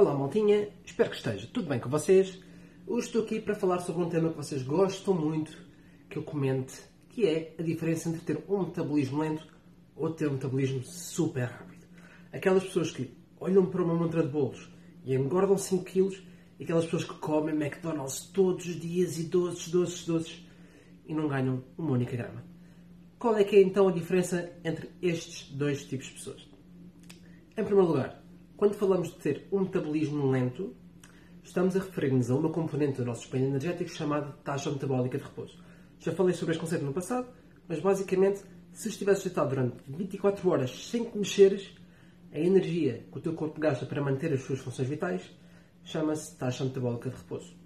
Olá, maltinha. Espero que esteja tudo bem com vocês. Hoje estou aqui para falar sobre um tema que vocês gostam muito que eu comente, que é a diferença entre ter um metabolismo lento ou ter um metabolismo super rápido. Aquelas pessoas que olham para uma montra de bolos e engordam 5 kg e aquelas pessoas que comem McDonald's todos os dias e doces, doces, doces e não ganham uma única grama. Qual é que é então a diferença entre estes dois tipos de pessoas? Em primeiro lugar, quando falamos de ter um metabolismo lento, estamos a referir-nos a uma componente do nosso espelho energético chamada taxa metabólica de repouso. Já falei sobre este conceito no passado, mas basicamente, se estivesse deitado durante 24 horas sem te mexeres, a energia que o teu corpo gasta para manter as suas funções vitais chama-se taxa metabólica de repouso.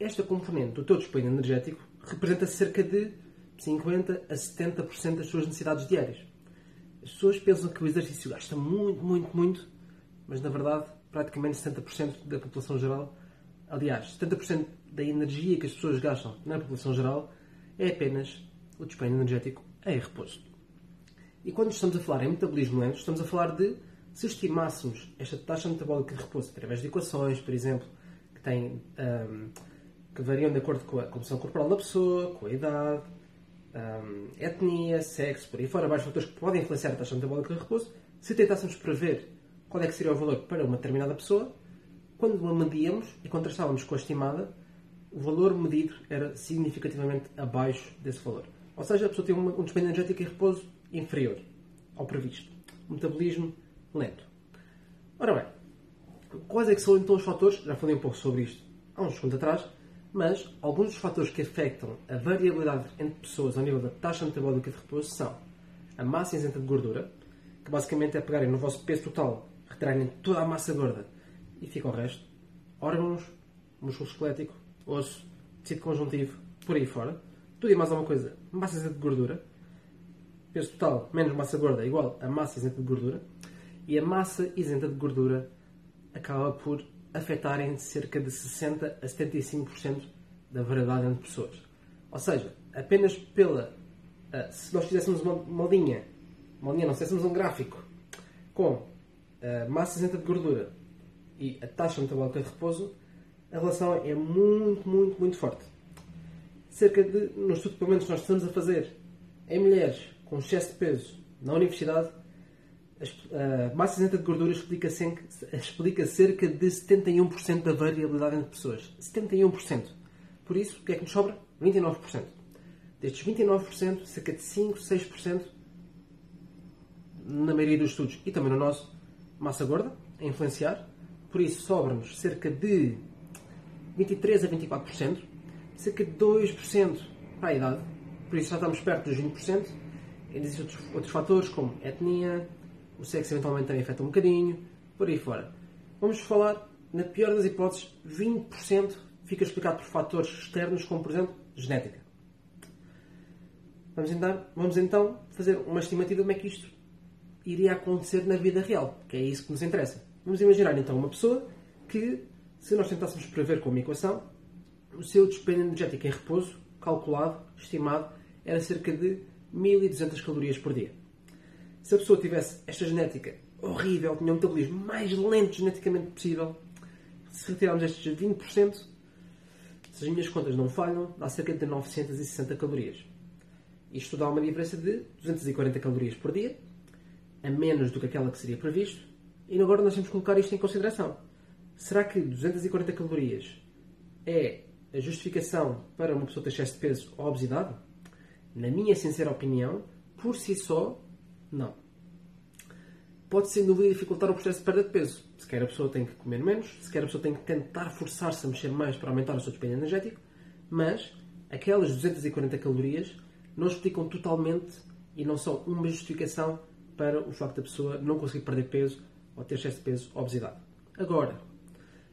Esta componente do teu espelho energético representa cerca de 50 a 70% das suas necessidades diárias. As pessoas pensam que o exercício gasta muito, muito, muito, mas na verdade praticamente 70% da população geral, aliás, 70% da energia que as pessoas gastam na população geral é apenas o despenho energético em repouso. E quando estamos a falar em metabolismo lento, estamos a falar de se estimássemos esta taxa metabólica de repouso através de equações, por exemplo, que, têm, um, que variam de acordo com a composição corporal da pessoa, com a idade, um, etnia, sexo, por aí fora, vários fatores que podem influenciar a taxa metabólica de repouso, se tentássemos prever qual é que seria o valor para uma determinada pessoa, quando a medíamos e contrastávamos com a estimada, o valor medido era significativamente abaixo desse valor. Ou seja, a pessoa tem um desempenho energético em repouso inferior ao previsto. Metabolismo lento. Ora bem, quais é que são então os fatores? Já falei um pouco sobre isto há uns segundos atrás, mas alguns dos fatores que afetam a variabilidade entre pessoas ao nível da taxa metabólica de repouso são a massa isenta de gordura, que basicamente é pegarem no vosso peso total, retirarem toda a massa gorda. E fica o resto, órgãos, músculo esquelético, osso, tecido conjuntivo, por aí fora, tudo e mais alguma coisa, massa isenta de gordura, peso total menos massa gorda igual a massa isenta de gordura, e a massa isenta de gordura acaba por afetar em cerca de 60 a 75% da variedade entre pessoas. Ou seja, apenas pela. Uh, se nós fizéssemos uma, uma linha, uma linha, não, se fizéssemos um gráfico com massa isenta de gordura e a taxa metabólica de repouso, a relação é muito, muito, muito forte. Cerca de, no estudo pelo menos nós estamos a fazer em mulheres com excesso de peso na universidade, a massa isenta de gordura explica, explica cerca de 71% da variabilidade entre pessoas. 71%. Por isso, o que é que nos sobra? 29%. Destes 29%, cerca de 5, 6%, na maioria dos estudos e também no nosso, massa gorda, a influenciar. Por isso, sobra-nos cerca de 23 a 24%, cerca de 2% para a idade. Por isso, já estamos perto dos 20%. Existem outros, outros fatores como etnia, o sexo eventualmente também afeta um bocadinho, por aí fora. Vamos falar, na pior das hipóteses, 20% fica explicado por fatores externos, como por exemplo, genética. Vamos então, vamos então fazer uma estimativa de como é que isto iria acontecer na vida real, que é isso que nos interessa. Vamos imaginar então uma pessoa que, se nós tentássemos prever com uma equação, o seu despende energético em repouso, calculado, estimado, era cerca de 1200 calorias por dia. Se a pessoa tivesse esta genética horrível, tinha um metabolismo mais lento geneticamente possível, se retirarmos estes 20%, se as minhas contas não falham, dá cerca de 960 calorias. Isto dá uma diferença de 240 calorias por dia, a menos do que aquela que seria previsto, e agora nós temos que colocar isto em consideração. Será que 240 calorias é a justificação para uma pessoa ter excesso de peso ou obesidade? Na minha sincera opinião, por si só, não. Pode sem dúvida dificultar o processo de perda de peso. Se quer a pessoa tem que comer menos, se quer a pessoa tem que tentar forçar-se a mexer mais para aumentar o seu desempenho energético, mas aquelas 240 calorias não explicam totalmente e não são uma justificação para o facto da pessoa não conseguir perder peso ou ter excesso de peso ou obesidade. Agora,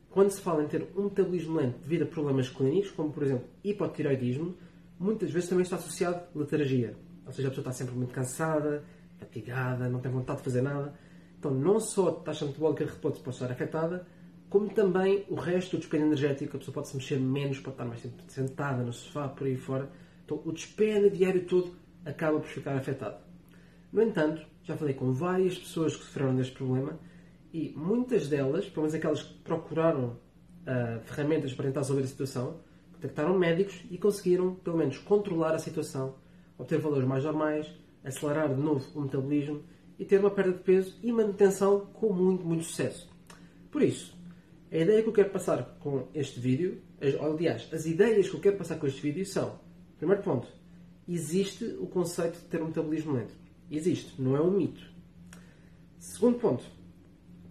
quando se fala em ter um metabolismo lento devido a problemas clínicos, como por exemplo hipotiroidismo, muitas vezes também está associado a letargia. Ou seja, a pessoa está sempre muito cansada, fatigada, não tem vontade de fazer nada. Então, não só a taxa metabólica de repouso pode estar afetada, como também o resto do despende energético. A pessoa pode se mexer menos, pode estar mais tempo sentada no sofá, por aí fora. Então, o despende diário todo acaba por ficar afetado. No entanto, já falei com várias pessoas que sofreram deste problema E muitas delas, pelo menos aquelas que procuraram uh, ferramentas para tentar resolver a situação, contactaram médicos e conseguiram, pelo menos, controlar a situação, obter valores mais normais, acelerar de novo o metabolismo e ter uma perda de peso e manutenção com muito, muito sucesso. Por isso, a ideia que eu quero passar com este vídeo, aliás, as ideias que eu quero passar com este vídeo são, primeiro ponto, existe o conceito de ter um metabolismo lento. Existe, não é um mito. Segundo ponto,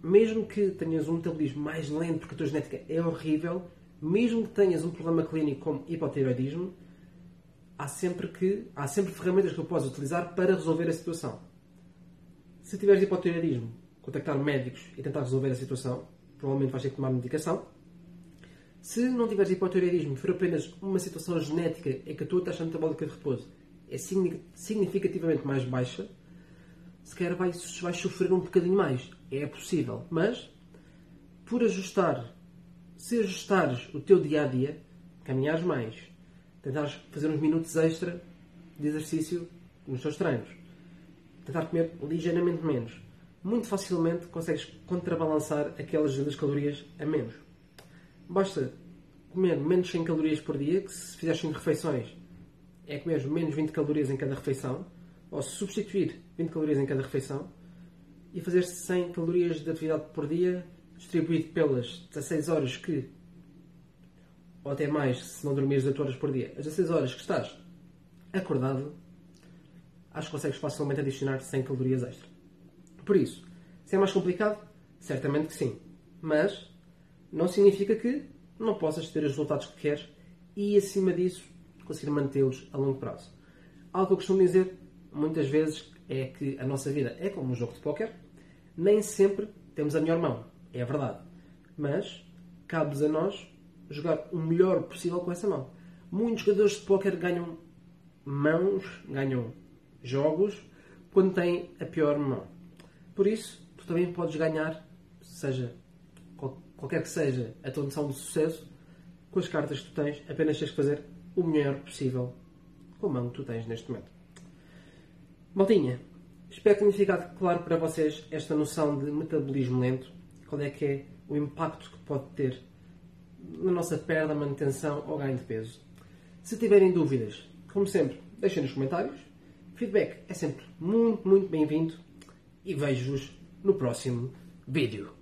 mesmo que tenhas um metabolismo mais lento porque a tua genética é horrível, mesmo que tenhas um problema clínico como hipotiroidismo, há sempre, que, há sempre ferramentas que eu posso utilizar para resolver a situação. Se tiveres hipotiroidismo, contactar médicos e tentar resolver a situação, provavelmente vais ter que tomar medicação. Se não tiveres hipotireoidismo for apenas uma situação genética em que a tua taxa metabólica de repouso é significativamente mais baixa, se calhar vais, vais sofrer um bocadinho mais. É possível. Mas, por ajustar, se ajustares o teu dia a dia, caminhares mais, tentares fazer uns minutos extra de exercício nos teus treinos, tentar comer ligeiramente menos, muito facilmente consegues contrabalançar aquelas calorias a menos. Basta comer menos 100 calorias por dia, que se fizeres 5 refeições é comer menos 20 calorias em cada refeição, ou substituir 20 calorias em cada refeição e fazer 100 calorias de atividade por dia distribuído pelas 16 horas que, ou até mais se não dormires 8 horas por dia, as 16 horas que estás acordado, acho que consegues facilmente adicionar 100 calorias extra. Por isso, se é mais complicado, certamente que sim. Mas não significa que não possas ter os resultados que queres e, acima disso, conseguir mantê-los a longo prazo. Algo que eu costumo dizer muitas vezes é que a nossa vida é como um jogo de póquer. Nem sempre temos a melhor mão, é verdade. Mas cabe a nós jogar o melhor possível com essa mão. Muitos jogadores de póquer ganham mãos, ganham jogos, quando têm a pior mão. Por isso, tu também podes ganhar, seja qualquer que seja a tua noção de sucesso, com as cartas que tu tens, apenas tens que fazer o melhor possível com a mão que tu tens neste momento. Maltinha, espero que tenha ficado claro para vocês esta noção de metabolismo lento, qual é que é o impacto que pode ter na nossa perda, manutenção ou ganho de peso. Se tiverem dúvidas, como sempre, deixem nos comentários. Feedback é sempre muito, muito bem-vindo e vejo-vos no próximo vídeo.